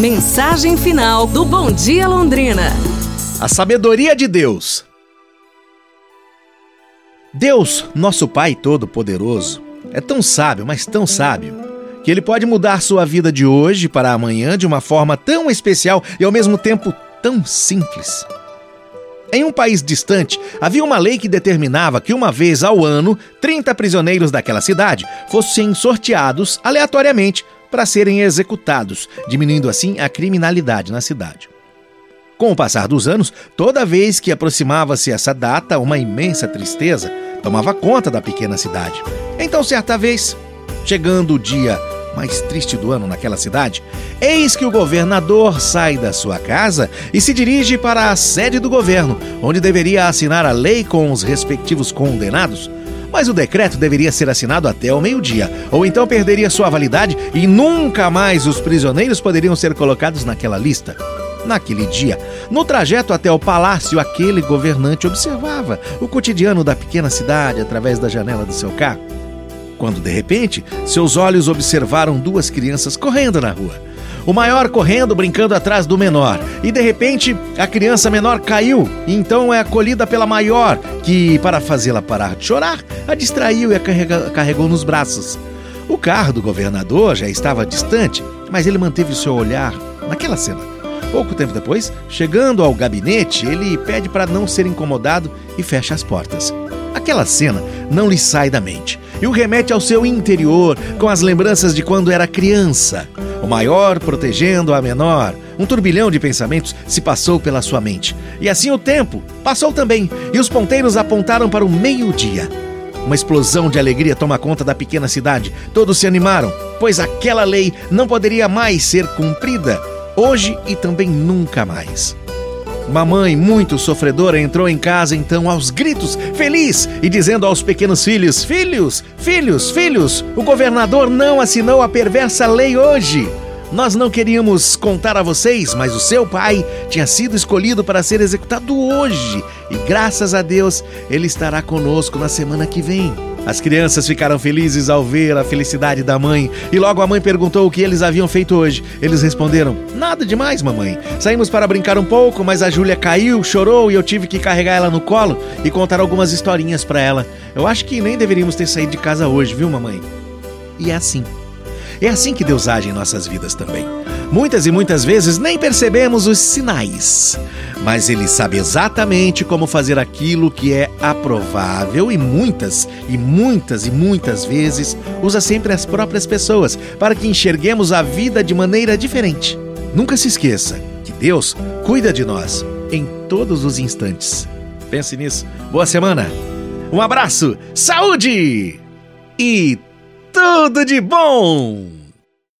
Mensagem final do Bom Dia Londrina. A sabedoria de Deus. Deus, nosso Pai Todo-Poderoso, é tão sábio, mas tão sábio, que ele pode mudar sua vida de hoje para amanhã de uma forma tão especial e ao mesmo tempo tão simples. Em um país distante, havia uma lei que determinava que uma vez ao ano, 30 prisioneiros daquela cidade fossem sorteados aleatoriamente para serem executados, diminuindo assim a criminalidade na cidade. Com o passar dos anos, toda vez que aproximava-se essa data, uma imensa tristeza tomava conta da pequena cidade. Então, certa vez, chegando o dia mais triste do ano naquela cidade, eis que o governador sai da sua casa e se dirige para a sede do governo, onde deveria assinar a lei com os respectivos condenados. Mas o decreto deveria ser assinado até o meio-dia, ou então perderia sua validade e nunca mais os prisioneiros poderiam ser colocados naquela lista. Naquele dia, no trajeto até o palácio, aquele governante observava o cotidiano da pequena cidade através da janela do seu carro quando de repente seus olhos observaram duas crianças correndo na rua. O maior correndo, brincando atrás do menor. E de repente, a criança menor caiu, então é acolhida pela maior, que, para fazê-la parar de chorar, a distraiu e a carrega, carregou nos braços. O carro do governador já estava distante, mas ele manteve o seu olhar naquela cena. Pouco tempo depois, chegando ao gabinete, ele pede para não ser incomodado e fecha as portas. Aquela cena não lhe sai da mente e o remete ao seu interior com as lembranças de quando era criança. O maior protegendo a menor. Um turbilhão de pensamentos se passou pela sua mente. E assim o tempo passou também, e os ponteiros apontaram para o meio-dia. Uma explosão de alegria toma conta da pequena cidade. Todos se animaram, pois aquela lei não poderia mais ser cumprida, hoje e também nunca mais. Uma mãe muito sofredora entrou em casa então aos gritos, feliz, e dizendo aos pequenos filhos: Filhos, filhos, filhos, o governador não assinou a perversa lei hoje. Nós não queríamos contar a vocês, mas o seu pai tinha sido escolhido para ser executado hoje. E graças a Deus, ele estará conosco na semana que vem. As crianças ficaram felizes ao ver a felicidade da mãe e logo a mãe perguntou o que eles haviam feito hoje. Eles responderam: Nada demais, mamãe. Saímos para brincar um pouco, mas a Júlia caiu, chorou e eu tive que carregar ela no colo e contar algumas historinhas para ela. Eu acho que nem deveríamos ter saído de casa hoje, viu, mamãe? E é assim. É assim que Deus age em nossas vidas também. Muitas e muitas vezes nem percebemos os sinais, mas Ele sabe exatamente como fazer aquilo que é aprovável e muitas e muitas e muitas vezes usa sempre as próprias pessoas para que enxerguemos a vida de maneira diferente. Nunca se esqueça que Deus cuida de nós em todos os instantes. Pense nisso. Boa semana. Um abraço, saúde e tudo de bom!